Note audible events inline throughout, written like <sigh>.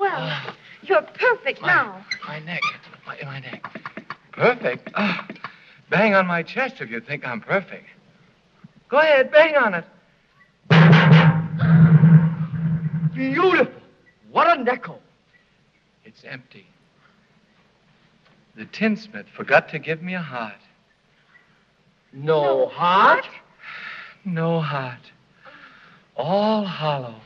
Well, you're perfect My, now. my neck. My, my neck. Perfect? Ah, bang on my chest if you think I'm perfect. Go ahead, bang on it. Beautiful. What a nickel. It's empty. The tinsmith forgot to give me a heart. No heart? No heart. All hollow.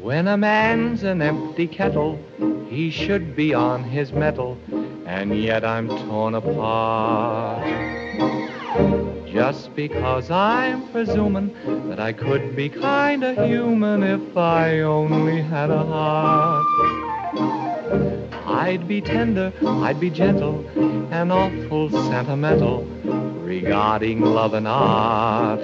When a man's an empty kettle, he should be on his mettle, and yet I'm torn apart. Just because I'm presuming that I could be kinda human if I only had a heart. I'd be tender, I'd be gentle, and awful sentimental regarding love and art.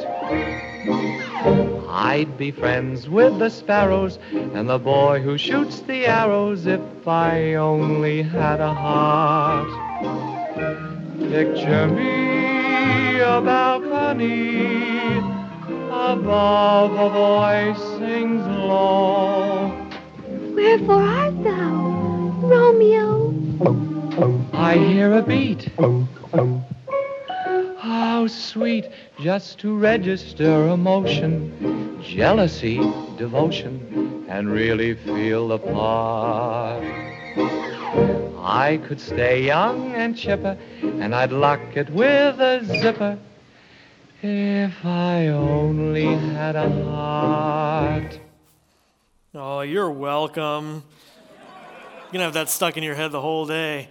I'd be friends with the sparrows and the boy who shoots the arrows if I only had a heart. Picture me a balcony above a voice sings low. Wherefore art thou, Romeo? I hear a beat. How sweet just to register emotion, jealousy, devotion, and really feel the part. I could stay young and chipper, and I'd lock it with a zipper if I only had a heart. Oh, you're welcome. You're going to have that stuck in your head the whole day.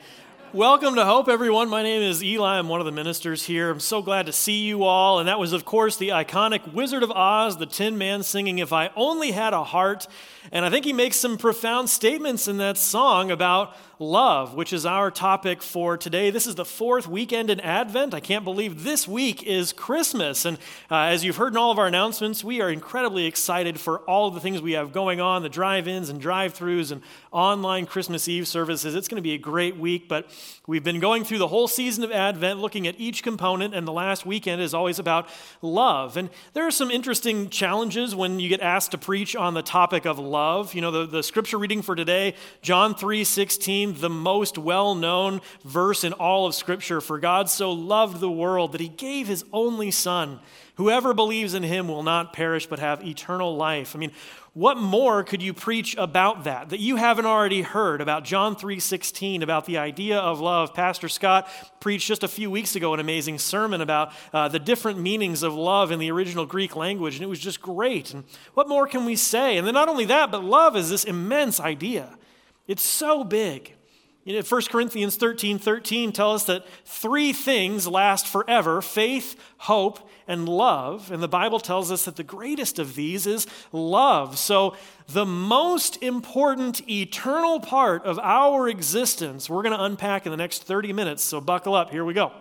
Welcome to Hope, everyone. My name is Eli. I'm one of the ministers here. I'm so glad to see you all. And that was, of course, the iconic Wizard of Oz, the Tin Man singing If I Only Had a Heart. And I think he makes some profound statements in that song about love, which is our topic for today. This is the fourth weekend in Advent. I can't believe this week is Christmas. And uh, as you've heard in all of our announcements, we are incredibly excited for all the things we have going on the drive ins and drive throughs and online Christmas Eve services. It's going to be a great week, but we've been going through the whole season of Advent, looking at each component, and the last weekend is always about love. And there are some interesting challenges when you get asked to preach on the topic of love. You know, the, the scripture reading for today, John 3 16 the most well known verse in all of Scripture. For God so loved the world that he gave his only Son. Whoever believes in him will not perish but have eternal life. I mean, what more could you preach about that that you haven't already heard about John 3:16 about the idea of love? Pastor Scott preached just a few weeks ago an amazing sermon about uh, the different meanings of love in the original Greek language, and it was just great. And what more can we say? And then not only that, but love is this immense idea. It's so big. You know, 1 Corinthians 13 13 tell us that three things last forever faith, hope, and love. And the Bible tells us that the greatest of these is love. So, the most important eternal part of our existence, we're going to unpack in the next 30 minutes. So, buckle up. Here we go.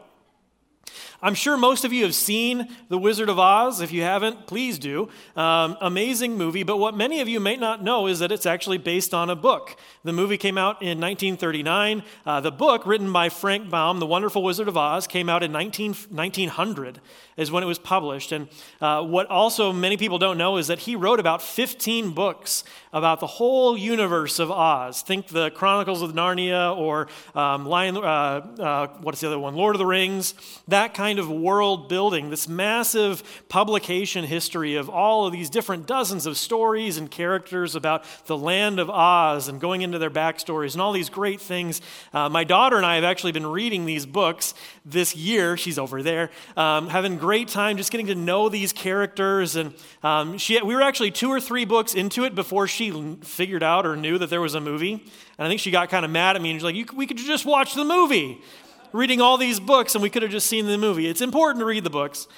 I'm sure most of you have seen The Wizard of Oz. If you haven't, please do. Um, amazing movie, but what many of you may not know is that it's actually based on a book. The movie came out in 1939. Uh, the book, written by Frank Baum, The Wonderful Wizard of Oz, came out in 19, 1900 is when it was published. And uh, what also many people don't know is that he wrote about 15 books about the whole universe of Oz. Think the Chronicles of Narnia or um, Lion, uh, uh, what is the other one? Lord of the Rings. That kind of world building, this massive publication history of all of these different dozens of stories and characters about the land of Oz and going into their backstories and all these great things. Uh, my daughter and I have actually been reading these books this year. She's over there, um, having great time just getting to know these characters. And um, she, we were actually two or three books into it before she figured out or knew that there was a movie. And I think she got kind of mad at me and she's like, we could just watch the movie. Reading all these books and we could have just seen the movie. It's important to read the books.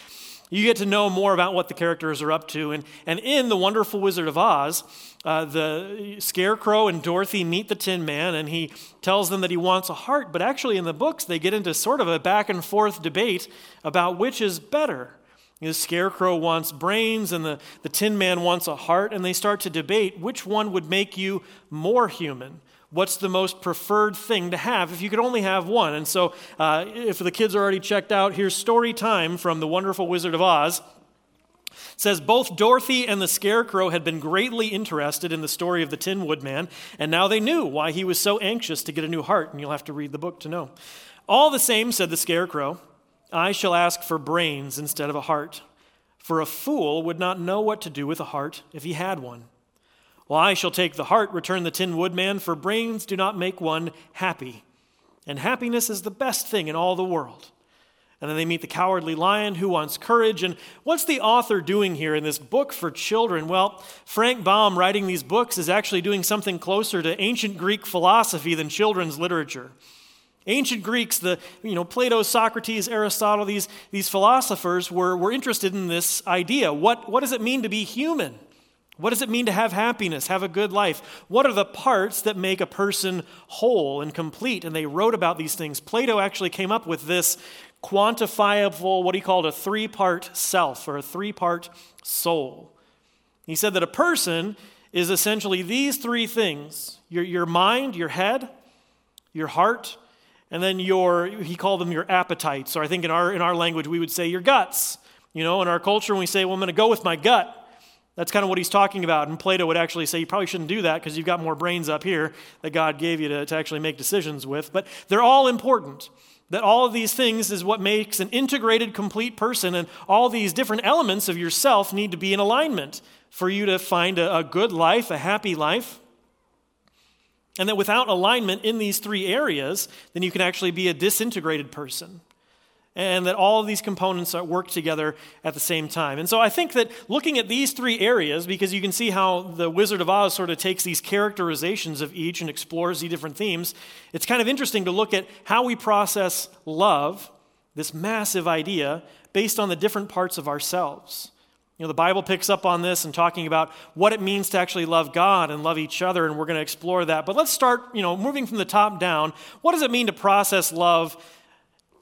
You get to know more about what the characters are up to. And, and in The Wonderful Wizard of Oz, uh, the Scarecrow and Dorothy meet the Tin Man, and he tells them that he wants a heart. But actually, in the books, they get into sort of a back and forth debate about which is better. The Scarecrow wants brains, and the, the Tin Man wants a heart, and they start to debate which one would make you more human. What's the most preferred thing to have if you could only have one? And so, uh, if the kids are already checked out, here's story time from The Wonderful Wizard of Oz. It says both Dorothy and the Scarecrow had been greatly interested in the story of the Tin Woodman, and now they knew why he was so anxious to get a new heart, and you'll have to read the book to know. All the same, said the Scarecrow, I shall ask for brains instead of a heart, for a fool would not know what to do with a heart if he had one. Well, I shall take the heart, returned the Tin Woodman, for brains do not make one happy, and happiness is the best thing in all the world. And then they meet the cowardly lion who wants courage. And what's the author doing here in this book for children? Well, Frank Baum, writing these books, is actually doing something closer to ancient Greek philosophy than children's literature. Ancient Greeks, the, you know, Plato, Socrates, Aristotle, these, these philosophers were, were interested in this idea. What, what does it mean to be human? What does it mean to have happiness, have a good life? What are the parts that make a person whole and complete? And they wrote about these things. Plato actually came up with this quantifiable, what he called a three part self or a three part soul. He said that a person is essentially these three things your, your mind, your head, your heart, and then your, he called them your appetites. Or I think in our, in our language we would say your guts. You know, in our culture, when we say, well, I'm going to go with my gut, that's kind of what he's talking about. And Plato would actually say you probably shouldn't do that because you've got more brains up here that God gave you to, to actually make decisions with. But they're all important. That all of these things is what makes an integrated, complete person, and all these different elements of yourself need to be in alignment for you to find a, a good life, a happy life. And that without alignment in these three areas, then you can actually be a disintegrated person and that all of these components work together at the same time. And so I think that looking at these three areas, because you can see how the Wizard of Oz sort of takes these characterizations of each and explores the different themes, it's kind of interesting to look at how we process love, this massive idea, based on the different parts of ourselves. You know, the Bible picks up on this and talking about what it means to actually love God and love each other, and we're going to explore that. But let's start, you know, moving from the top down. What does it mean to process love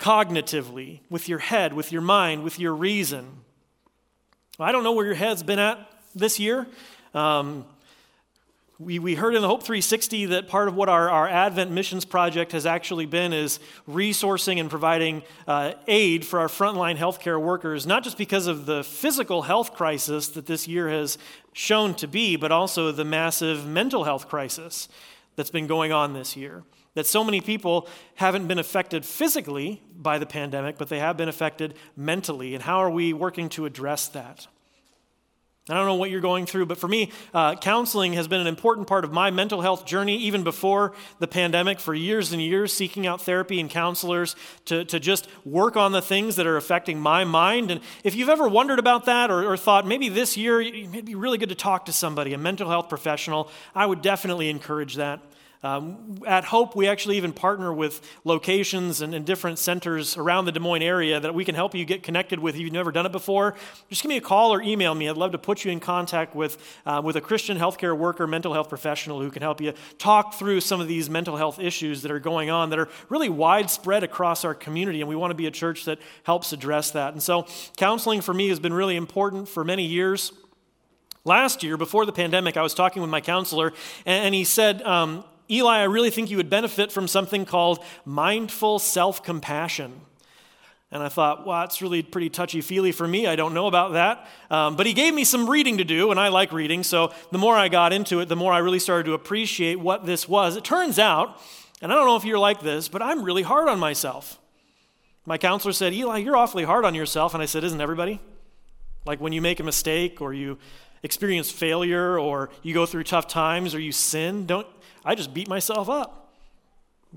cognitively, with your head, with your mind, with your reason. I don't know where your head's been at this year. Um, we, we heard in the Hope 360 that part of what our, our Advent Missions Project has actually been is resourcing and providing uh, aid for our frontline healthcare workers, not just because of the physical health crisis that this year has shown to be, but also the massive mental health crisis that's been going on this year. That so many people haven't been affected physically by the pandemic, but they have been affected mentally. And how are we working to address that? I don't know what you're going through, but for me, uh, counseling has been an important part of my mental health journey, even before the pandemic, for years and years, seeking out therapy and counselors to, to just work on the things that are affecting my mind. And if you've ever wondered about that or, or thought maybe this year it'd be really good to talk to somebody, a mental health professional, I would definitely encourage that. Um, at Hope, we actually even partner with locations and, and, different centers around the Des Moines area that we can help you get connected with if you've never done it before. Just give me a call or email me. I'd love to put you in contact with, uh, with a Christian healthcare worker, mental health professional who can help you talk through some of these mental health issues that are going on that are really widespread across our community. And we want to be a church that helps address that. And so, counseling for me has been really important for many years. Last year, before the pandemic, I was talking with my counselor, and, he said, um, Eli, I really think you would benefit from something called mindful self compassion. And I thought, well, that's really pretty touchy feely for me. I don't know about that. Um, but he gave me some reading to do, and I like reading. So the more I got into it, the more I really started to appreciate what this was. It turns out, and I don't know if you're like this, but I'm really hard on myself. My counselor said, Eli, you're awfully hard on yourself. And I said, Isn't everybody? Like when you make a mistake or you experience failure or you go through tough times or you sin, don't, I just beat myself up.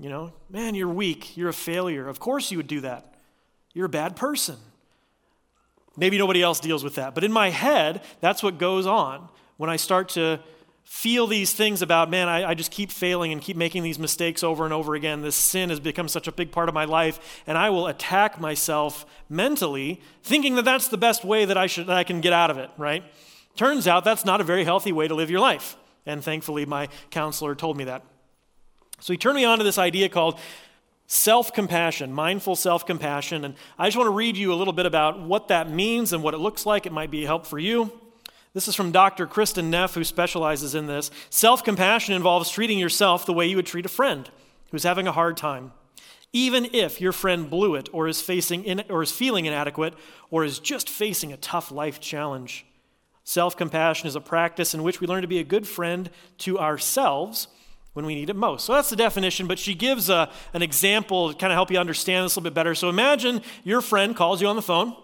You know, man, you're weak. You're a failure. Of course you would do that. You're a bad person. Maybe nobody else deals with that. But in my head, that's what goes on when I start to feel these things about, man, I, I, just keep failing and keep making these mistakes over and over again. This sin has become such a big part of my life, and I will attack myself mentally, thinking that that's the best way that I, should, that I can get out of it, right? Turns out that's not a very healthy way to live your life. And thankfully, my counselor told me that. So he turned me on to this idea called self compassion, mindful self compassion. And I just want to read you a little bit about what that means and what it looks like. It might be a help for you. This is from Dr. Kristin Neff, who specializes in this. Self compassion involves treating yourself the way you would treat a friend who's having a hard time. even if your friend blew it or is facing in, or is feeling inadequate or is just facing a tough life challenge. Self-compassion is a practice in which we learn to be a good friend to ourselves when we need it most. So that's the definition, but she gives a, an example to kind of help you understand this a little bit better. So imagine your friend calls you on the phone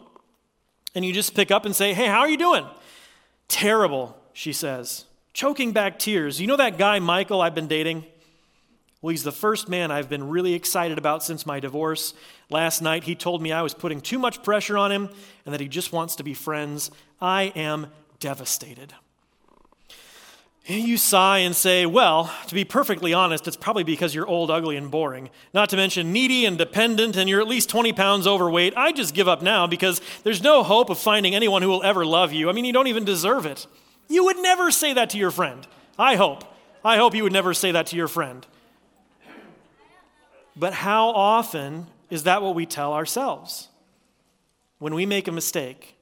and you just pick up and say, "Hey, how are you doing?" "Terrible," she says. Choking back tears. You know that guy Michael I've been dating? Well, he's the first man I've been really excited about since my divorce. Last night, he told me I was putting too much pressure on him and that he just wants to be friends. I am devastated. You sigh and say, Well, to be perfectly honest, it's probably because you're old, ugly, and boring. Not to mention needy and dependent, and you're at least 20 pounds overweight. I just give up now because there's no hope of finding anyone who will ever love you. I mean, you don't even deserve it. You would never say that to your friend. I hope. I hope you would never say that to your friend. But how often is that what we tell ourselves? When we make a mistake,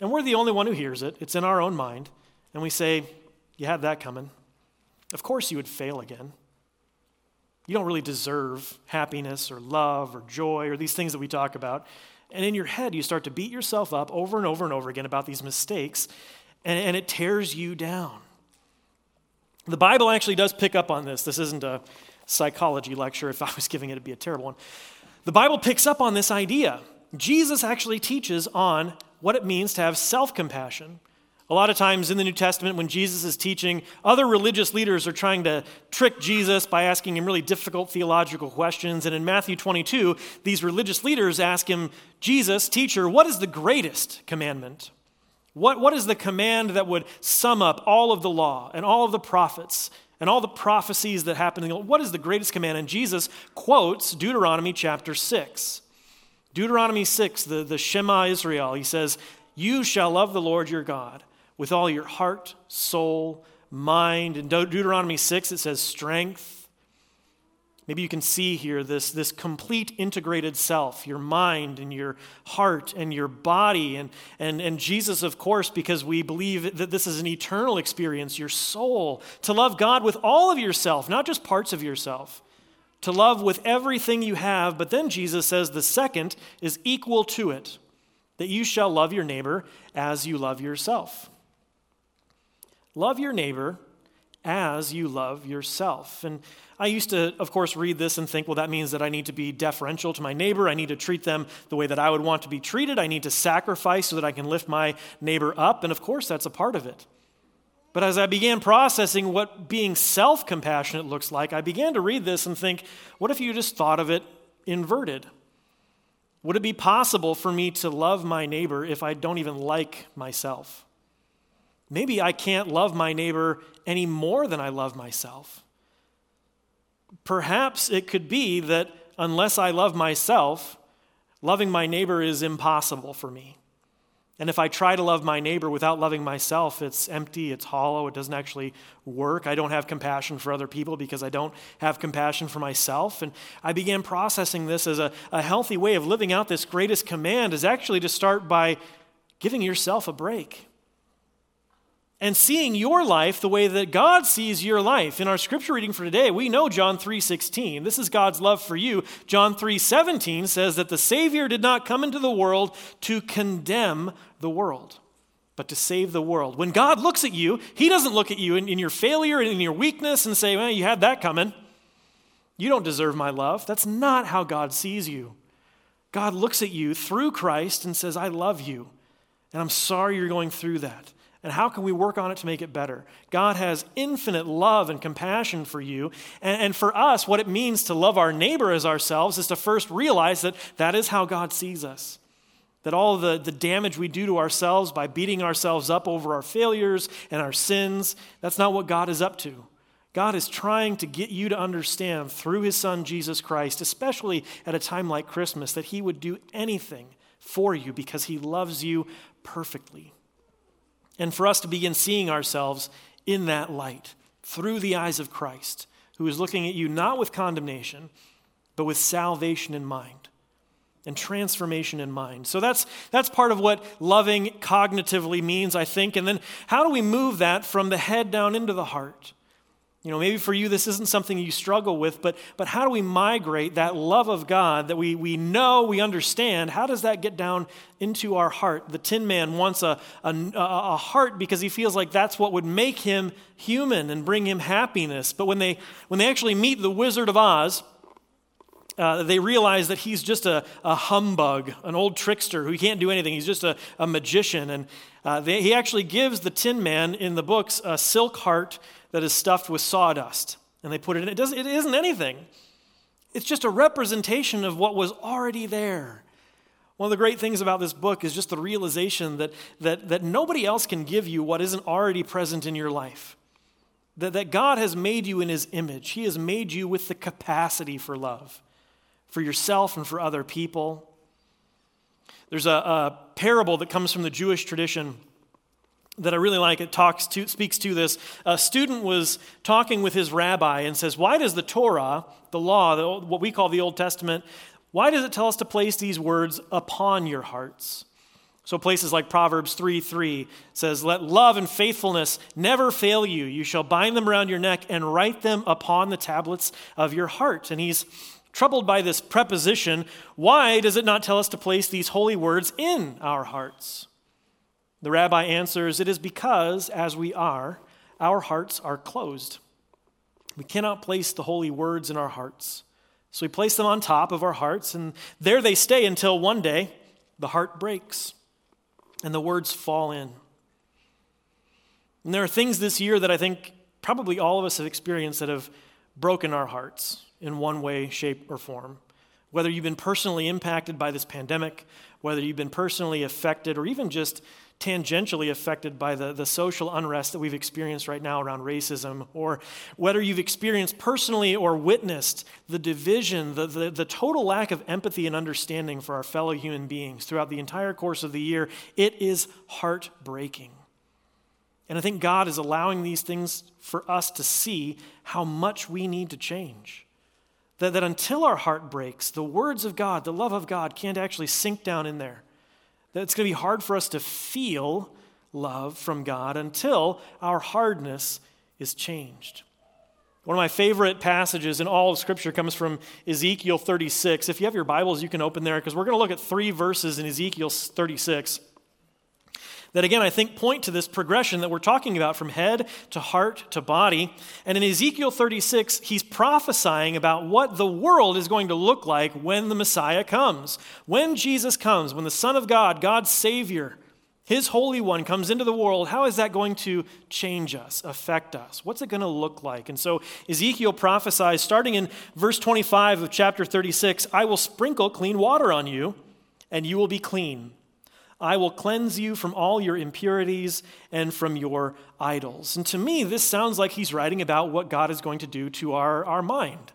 and we're the only one who hears it, it's in our own mind, and we say, You had that coming. Of course, you would fail again. You don't really deserve happiness or love or joy or these things that we talk about. And in your head, you start to beat yourself up over and over and over again about these mistakes, and, and it tears you down. The Bible actually does pick up on this. This isn't a psychology lecture. If <laughs> I was giving it, it'd be a terrible one. The Bible picks up on this idea. Jesus actually teaches on what it means to have self compassion. A lot of times in the New Testament, when Jesus is teaching, other religious leaders are trying to trick Jesus by asking him really difficult theological questions. And in Matthew 22, these religious leaders ask him, Jesus, teacher, what is the greatest commandment? What, what is the command that would sum up all of the law and all of the prophets and all the prophecies that happen. What is the greatest command? And Jesus quotes Deuteronomy chapter 6. Deuteronomy 6, the, the Shema Israel, he says, You shall love the Lord your God with all your heart, soul, mind. In Deuteronomy 6, it says strength, Maybe you can see here this, this complete integrated self, your mind and your heart and your body. And, and, and Jesus, of course, because we believe that this is an eternal experience, your soul, to love God with all of yourself, not just parts of yourself, to love with everything you have. But then Jesus says the second is equal to it that you shall love your neighbor as you love yourself. Love your neighbor as you love yourself. And I used to, of course, read this and think, well, that means that I need to be deferential to my neighbor. I need to treat them the way that I would want to be treated. I need to sacrifice so that I can lift my neighbor up. And of course, that's a part of it. But as I began processing what being self compassionate looks like, I began to read this and think, what if you just thought of it inverted? Would it be possible for me to love my neighbor if I don't even like myself? Maybe I can't love my neighbor any more than I love myself. Perhaps it could be that unless I love myself, loving my neighbor is impossible for me. And if I try to love my neighbor without loving myself, it's empty, it's hollow, it doesn't actually work. I don't have compassion for other people because I don't have compassion for myself. And I began processing this as a, a healthy way of living out this greatest command is actually to start by giving yourself a break and seeing your life the way that God sees your life. In our scripture reading for today, we know John 3:16. This is God's love for you. John 3:17 says that the Savior did not come into the world to condemn the world, but to save the world. When God looks at you, he doesn't look at you in, in your failure and in your weakness and say, "Well, you had that coming. You don't deserve my love." That's not how God sees you. God looks at you through Christ and says, "I love you." And I'm sorry you're going through that. And how can we work on it to make it better? God has infinite love and compassion for you. And, and, for us, what it means to love our neighbor as ourselves is to first realize that that is how God sees us. That all the, the damage we do to ourselves by beating ourselves up over our failures and our sins, that's not what God is up to. God is trying to get you to understand through his son Jesus Christ, especially at a time like Christmas, that he would do anything for you because he loves you perfectly and for us to begin seeing ourselves in that light through the eyes of Christ, who is looking at you not with condemnation, but with salvation in mind and transformation in mind. So that's, that's part of what loving cognitively means, I think. And then how do we move that from the head down into the heart? You know, maybe for you this isn't something you struggle with, but, but how do we migrate that love of God that we, we know, we understand? How does that get down into our heart? The Tin Man wants a, a, a heart because he feels like that's what would make him human and bring him happiness. But when they, when they actually meet the Wizard of Oz, uh, they realize that he's just a, a, humbug, an old trickster who can't do anything. He's just a, a magician. And uh, they, he actually gives the Tin Man in the books a silk heart that is stuffed with sawdust. And they put it in. It, doesn't, it isn't anything, it's just a representation of what was already there. One of the great things about this book is just the realization that, that, that nobody else can give you what isn't already present in your life. That, that God has made you in His image, He has made you with the capacity for love, for yourself and for other people. There's a, a parable that comes from the Jewish tradition that I really like. It talks to, speaks to this. A student was talking with his rabbi and says, Why does the Torah, the law, the, what we call the Old Testament, why does it tell us to place these words upon your hearts? So places like Proverbs 3 3 says, Let love and faithfulness never fail you. You shall bind them around your neck and write them upon the tablets of your heart. And he's troubled by this preposition. Why does it not tell us to place these holy words in our hearts? The rabbi answers, It is because, as we are, our hearts are closed. We cannot place the holy words in our hearts. So we place them on top of our hearts, and there they stay until one day the heart breaks and the words fall in. And there are things this year that I think probably all of us have experienced that have broken our hearts in one way, shape, or form. Whether you've been personally impacted by this pandemic, whether you've been personally affected, or even just tangentially affected by the, the social unrest that we've experienced right now around racism, or whether you've experienced personally or witnessed the division, the, the, the total lack of empathy and understanding for our fellow human beings throughout the entire course of the year, it is heartbreaking. And I think God is allowing these things for us to see how much we need to change. That, that until our heart breaks, the words of God, the love of God, can't actually sink down in there that it's going to be hard for us to feel love from God until our hardness is changed. One of my favorite passages in all of Scripture comes from Ezekiel 36. If you have your Bibles, you can open there because we're going to look at three verses in Ezekiel 36 that again I think point to this progression that we're talking about from head to heart to body. And in Ezekiel 36, he's prophesying about what the world is going to look like when the Messiah comes. When Jesus comes, when the Son of God, God's Savior, his Holy One comes into the world, how is that going to change us, affect us? What's it going to look like? And so Ezekiel prophesies, starting in verse 25 of chapter 36 I will sprinkle clean water on you, and you will be clean. I will cleanse you from all your impurities and from your idols. And to me, this sounds like he's writing about what God is going to do to our, our mind,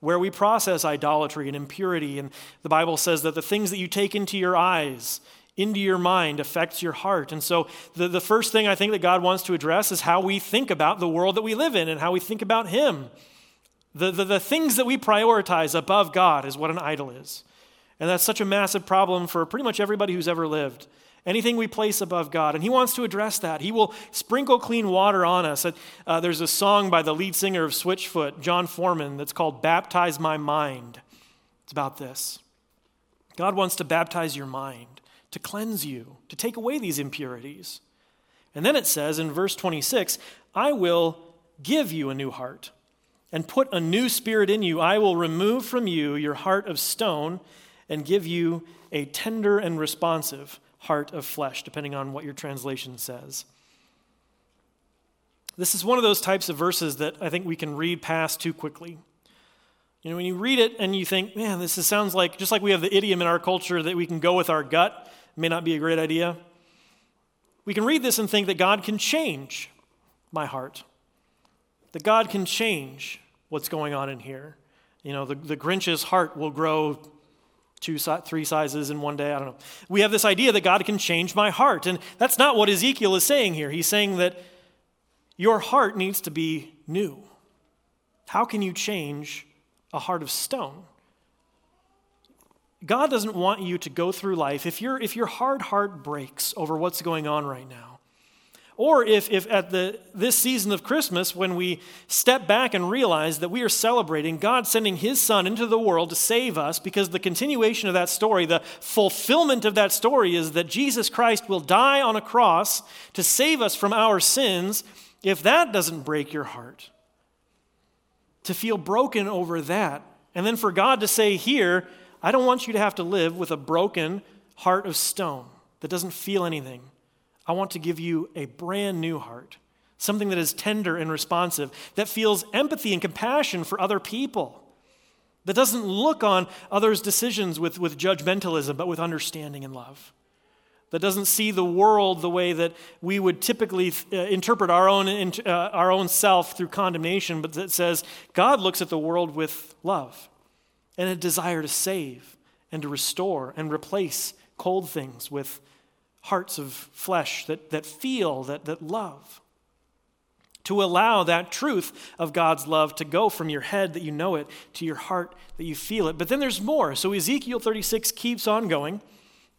where we process idolatry and impurity. And the Bible says that the things that you take into your eyes, into your mind, affects your heart. And so the, the first thing I think that God wants to address is how we think about the world that we live in and how we think about Him. The, the, the things that we prioritize above God is what an idol is. And that's such a massive problem for pretty much everybody who's ever lived. Anything we place above God. And He wants to address that. He will sprinkle clean water on us. Uh, there's a song by the lead singer of Switchfoot, Jon Foreman, that's called Baptize My Mind. It's about this. God wants to baptize your mind, to cleanse you, to take away these impurities. And then it says in verse 26 I will give you a new heart and put a new spirit in you. I will remove from you your heart of stone and give you a tender and responsive heart of flesh, depending on what your translation says. This is one of those types of verses that I think we can read past too quickly. You know, when you read it and you think, man, this is, sounds like, just like we have the idiom in our culture that we can go with our gut, may not be a great idea. We can read this and think that God can change my heart, that God can change what's going on in here. You know, the, the Grinch's heart will grow two, three sizes in one day. I don't know. We have this idea that God can change my heart. And that's not what Ezekiel is saying here. He's saying that your heart needs to be new. How can you change a heart of stone? God doesn't want you to go through life if, you if your hard heart breaks over what's going on right now. Or if, if at the, this season of Christmas, when we step back and realize that we are celebrating God sending His Son into the world to save us, because the continuation of that story, the fulfillment of that story is that Jesus Christ will die on a cross to save us from our sins, if that doesn't break your heart, to feel broken over that, and then for God to say here, I don't want you to have to live with a broken heart of stone that doesn't feel anything. I want to give you a brand new heart, something that is tender and responsive, that feels empathy and compassion for other people, that doesn't look on others' decisions with, with judgmentalism, but with understanding and love, that doesn't see the world the way that we would typically uh, interpret our own, uh, our own self through condemnation, but that says God looks at the world with love and a desire to save and to restore and replace cold things with hearts of flesh that, that feel, that, that love. To allow that truth of God's love to go from your head that you know it to your heart that you feel it. But then there's more. So Ezekiel 36 keeps on going.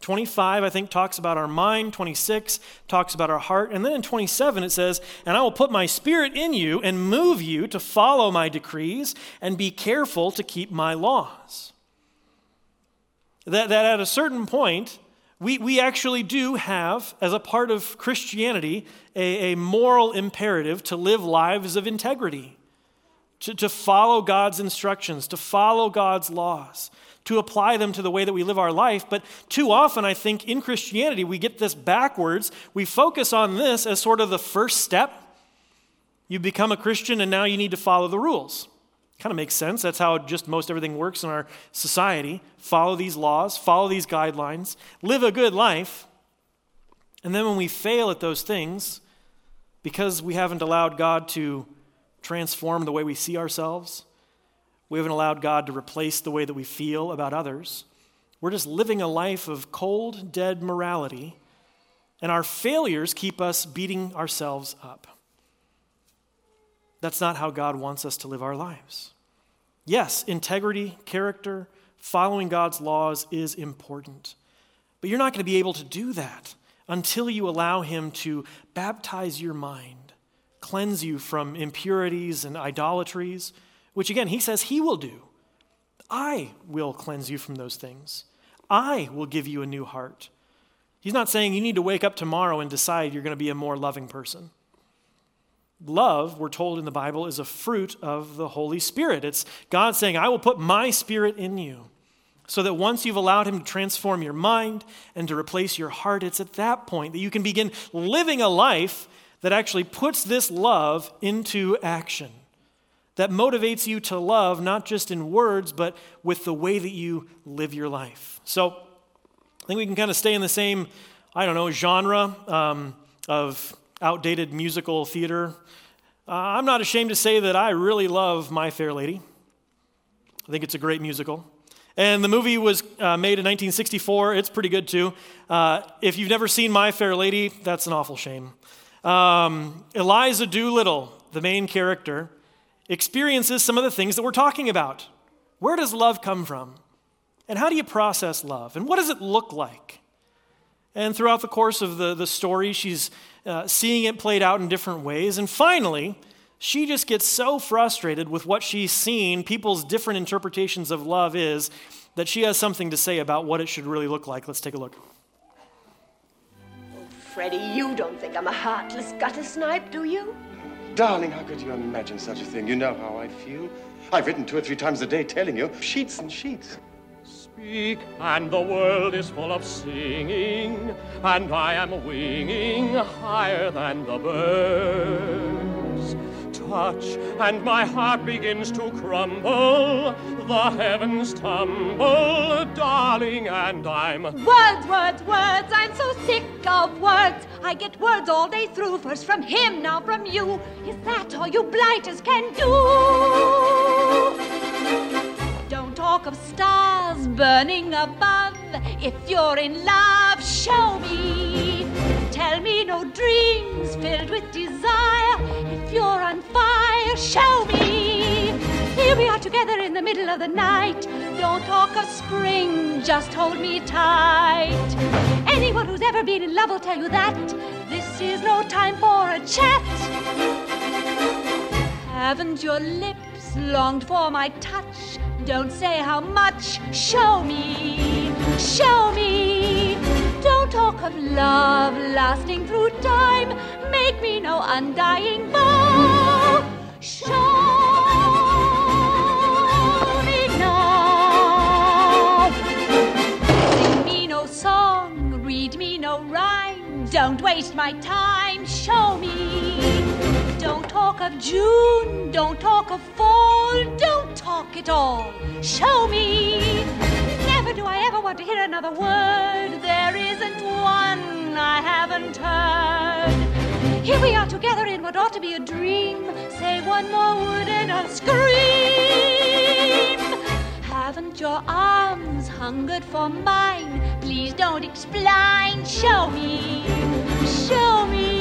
25, I think, talks about our mind. 26 talks about our heart. And then in 27, it says, And I will put my spirit in you and move you to follow my decrees and be careful to keep my laws. That, that at a certain point, we, we actually do have, as a part of Christianity, a, a moral imperative to live lives of integrity, to, to follow God's instructions, to follow God's laws, to apply them to the way that we live our life. But too often, I think, in Christianity, we get this backwards. We focus on this as sort of the first step. You become a Christian, and now you need to follow the rules. Kind of makes sense. That's how just most everything works in our society. Follow these laws, follow these guidelines, live a good life. And then when we fail at those things, because we haven't allowed God to transform the way we see ourselves, we haven't allowed God to replace the way that we feel about others, we're just living a life of cold, dead morality, and our failures keep us beating ourselves up. That's not how God wants us to live our lives. Yes, integrity, character, following God's laws is important. But you're not going to be able to do that until you allow Him to baptize your mind, cleanse you from impurities and idolatries, which again, He says He will do. I will cleanse you from those things. I will give you a new heart. He's not saying you need to wake up tomorrow and decide you're going to be a more loving person. Love, we're told in the Bible, is a fruit of the Holy Spirit. It's God saying, I will put my spirit in you. So that once you've allowed Him to transform your mind and to replace your heart, it's at that point that you can begin living a life that actually puts this love into action. That motivates you to love, not just in words, but with the way that you live your life. So I think we can kind of stay in the same, I don't know, genre um, of outdated musical theater. Uh, I'm not ashamed to say that I really love My Fair Lady. I think it's a great musical. And the movie was uh, made in 1964. It's pretty good too. Uh, if you've never seen My Fair Lady, that's an awful shame. Um, Eliza Doolittle, the main character, experiences some of the things that we're talking about. Where does love come from? And how do you process love? And what does it look like? And throughout the course of the, the story, she's uh, seeing it played out in different ways. And finally, she just gets so frustrated with what she's seen, people's different interpretations of love is, that she has something to say about what it should really look like. Let's take a look. Oh, Freddie, you don't think I'm a heartless gutter snipe, do you? Darling, how could you imagine such a thing? You know how I feel. I've written two or three times a day telling you, sheets and sheets speak, and the world is full of singing, and I am winging higher than the birds. Touch, and my heart begins to crumble, the heavens tumble, darling, and I'm. Words, words, words, I'm so sick of words. I get words all day through, first from him, now from you. Is that all you blighters can do? Talk of stars burning above. If you're in love, show me. Tell me no dreams filled with desire. If you're on fire, show me. Here we are together in the middle of the night. Don't talk of spring, just hold me tight. Anyone who's ever been in love will tell you that This is no time for a chat. Haven't your lips longed for my touch? Don't say how much. Show me, show me. Don't talk of love lasting through time. Make me no undying vow. Show song, read me no rhyme. Don't waste my time. Show me. Talk of June, don't talk of fall, don't talk at all. Show me. Never do I ever want to hear another word. There isn't one I haven't heard. Here we are together in what ought to be a dream. Say one more word and I'll scream. Haven't your arms hungered for mine? Please don't explain. Show me, show me.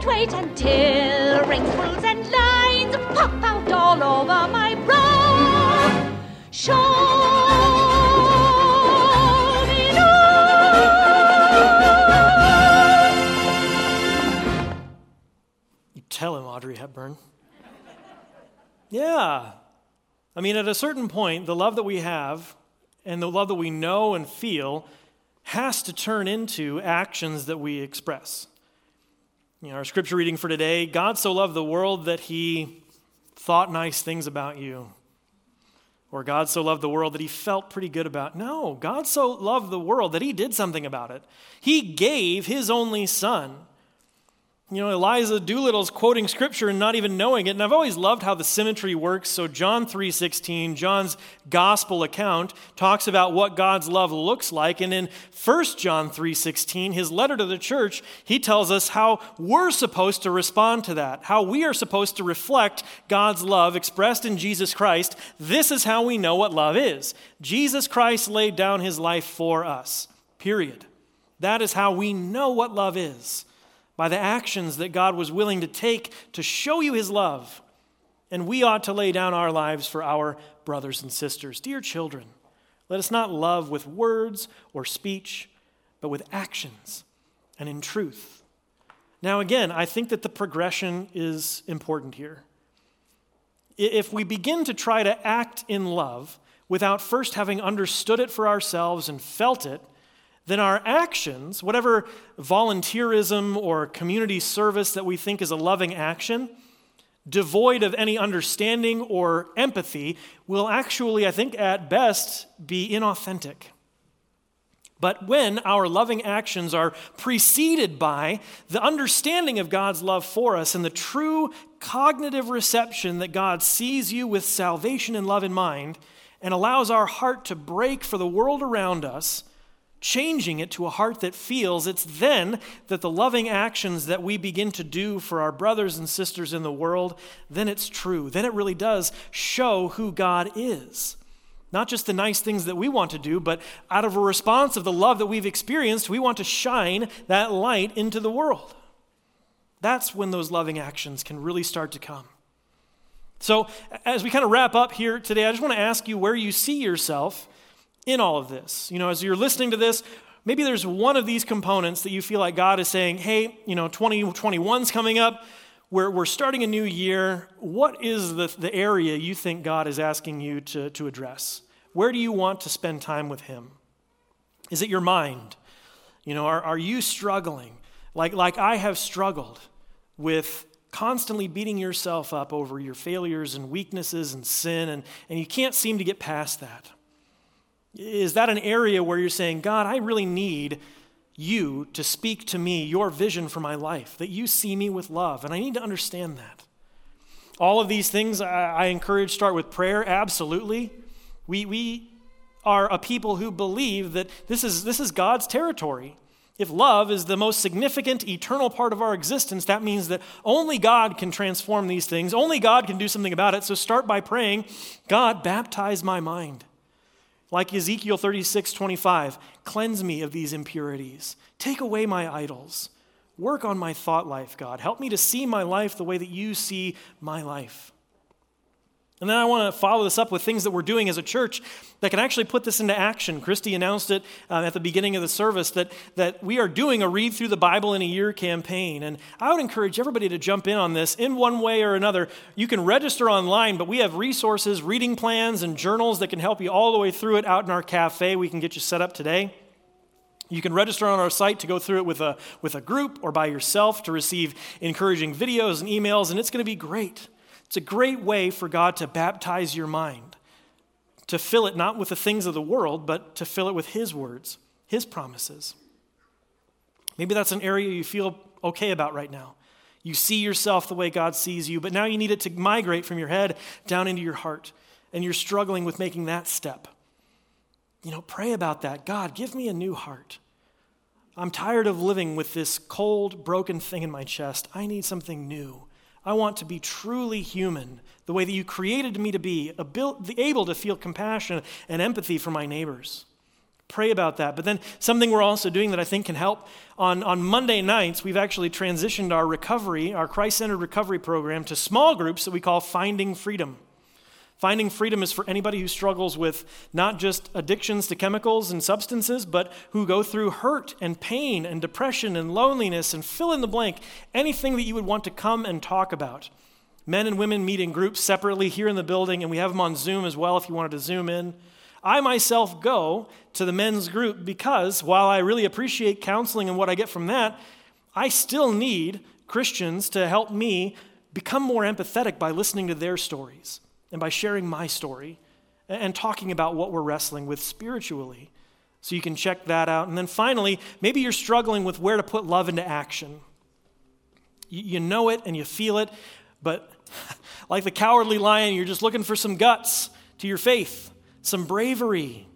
Don't wait until wrinkles and lines pop out all over my brow. Show tell him, Audrey Hepburn. Yeah. I mean, at a certain point, the love that we have and the love that we know and feel has to turn into actions that we express. You know, our scripture reading for today God so loved the world that he thought nice things about you. Or God so loved the world that he felt pretty good about. No, God so loved the world that he did something about it. He gave his only son. You know, Eliza Doolittle's quoting scripture and not even knowing it. And I've always loved how the symmetry works. So John 3:16, John's gospel account talks about what God's love looks like. And in 1 John 3:16, his letter to the church, he tells us how we're supposed to respond to that, how we are supposed to reflect God's love expressed in Jesus Christ. This is how we know what love is. Jesus Christ laid down his life for us. Period. That is how we know what love is by the actions that God was willing to take to show you his love. And we ought to lay down our lives for our brothers and sisters. Dear children, let us not love with words or speech, but with actions and in truth. Now, again, I think that the progression is important here. If we begin to try to act in love without first having understood it for ourselves and felt it, then our actions, whatever volunteerism or community service that we think is a loving action, devoid of any understanding or empathy, will actually, I think, at best, be inauthentic. But when our loving actions are preceded by the understanding of God's love for us and the true cognitive reception that God sees you with salvation and love in mind and allows our heart to break for the world around us, changing it to a heart that feels, it's then that the loving actions that we begin to do for our brothers and sisters in the world, then it's true. Then it really does show who God is. Not just the nice things that we want to do, but out of a response of the love that we've experienced, we want to shine that light into the world. That's when those loving actions can really start to come. So, as we kind of wrap up here today, I just want to ask you where you see yourself in all of this. You know, as you're listening to this, maybe there's one of these components that you feel like God is saying, hey, you know, 2021's coming up. We're, we're starting a new year. What is the, the area you think God is asking you to, to address? Where do you want to spend time with Him? Is it your mind? You know, are, are you struggling like, like I have struggled with constantly beating yourself up over your failures and weaknesses and sin, and, and you can't seem to get past that? Is that an area where you're saying, God, I really need you to speak to me your vision for my life, that you see me with love, and I need to understand that? All of these things I, I encourage start with prayer, absolutely. We, we are a people who believe that this is, this is God's territory. If love is the most significant eternal part of our existence, that means that only God can transform these things. Only God can do something about it. So start by praying, God, baptize my mind. Like Ezekiel 36, 25, cleanse me of these impurities. Take away my idols. Work on my thought life, God. Help me to see my life the way that you see my life. And then I want to follow this up with things that we're doing as a church that can actually put this into action. Christy announced it uh, at the beginning of the service that, that we are doing a read through the Bible in a year campaign. And I would encourage everybody to jump in on this in one way or another. You can register online, but we have resources, reading plans, and journals that can help you all the way through it out in our cafe. We can get you set up today. You can register on our site to go through it with a, with a group or by yourself to receive encouraging videos and emails, and it's going to be great. It's a great way for God to baptize your mind, to fill it not with the things of the world, but to fill it with His words, His promises. Maybe that's an area you feel okay about right now. You see yourself the way God sees you, but now you need it to migrate from your head down into your heart, and you're struggling with making that step. You know, pray about that. God, give me a new heart. I'm tired of living with this cold, broken thing in my chest. I need something new. I want to be truly human, the way that you created me to be, able to feel compassion and empathy for my neighbors. Pray about that. But then something we're also doing that I think can help on, on Monday nights, we've actually transitioned our recovery, our Christ centered recovery program, to small groups that we call Finding Freedom. Finding freedom is for anybody who struggles with not just addictions to chemicals and substances, but who go through hurt and pain and depression and loneliness and fill in the blank, anything that you would want to come and talk about. Men and women meet in groups separately here in the building, and we have them on Zoom as well if you wanted to zoom in. I myself go to the men's group because while I really appreciate counseling and what I get from that, I still need Christians to help me become more empathetic by listening to their stories and by sharing my story and talking about what we're wrestling with spiritually. So you can check that out. And then finally, maybe you're struggling with where to put love into action. You know it and you feel it, but <laughs> like the cowardly lion, you're just looking for some guts to your faith, some bravery.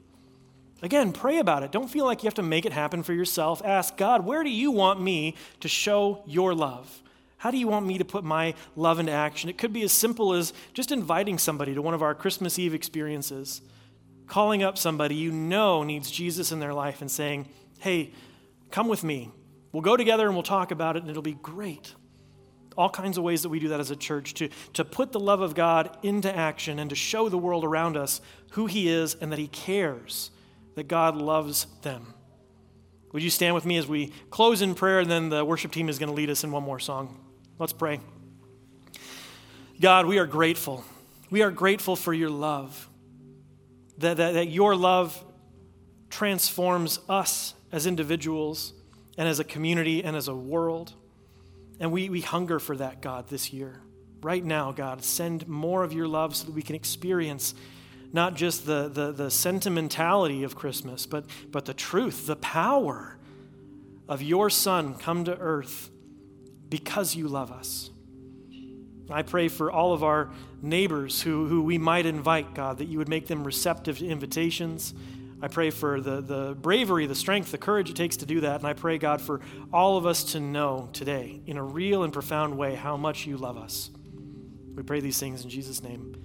Again, pray about it. Don't feel like you have to make it happen for yourself. Ask God, where do you want me to show your love? How do you want me to put my love into action? It could be as simple as just inviting somebody to one of our Christmas Eve experiences, calling up somebody you know needs Jesus in their life and saying, hey, come with me. We'll go together and we'll talk about it, and it'll be great. All kinds of ways that we do that as a church to, to put the love of God into action and to show the world around us who He is and that He cares, that God loves them. Would you stand with me as we close in prayer, and then the worship team is going to lead us in one more song? Let's pray. God, we are grateful. We are grateful for your love, that, that, that your love transforms us as individuals and as a community and as a world. And we, we hunger for that, God, this year. Right now, God, send more of your love so that we can experience not just the, the, the sentimentality of Christmas, but, but the truth, the power of your Son come to earth because you love us. I pray for all of our neighbors who, who we might invite, God, that you would make them receptive to invitations. I pray for the, the bravery, the strength, the courage it takes to do that. And I pray, God, for all of us to know today, in a real and profound way, how much you love us. We pray these things in Jesus' name.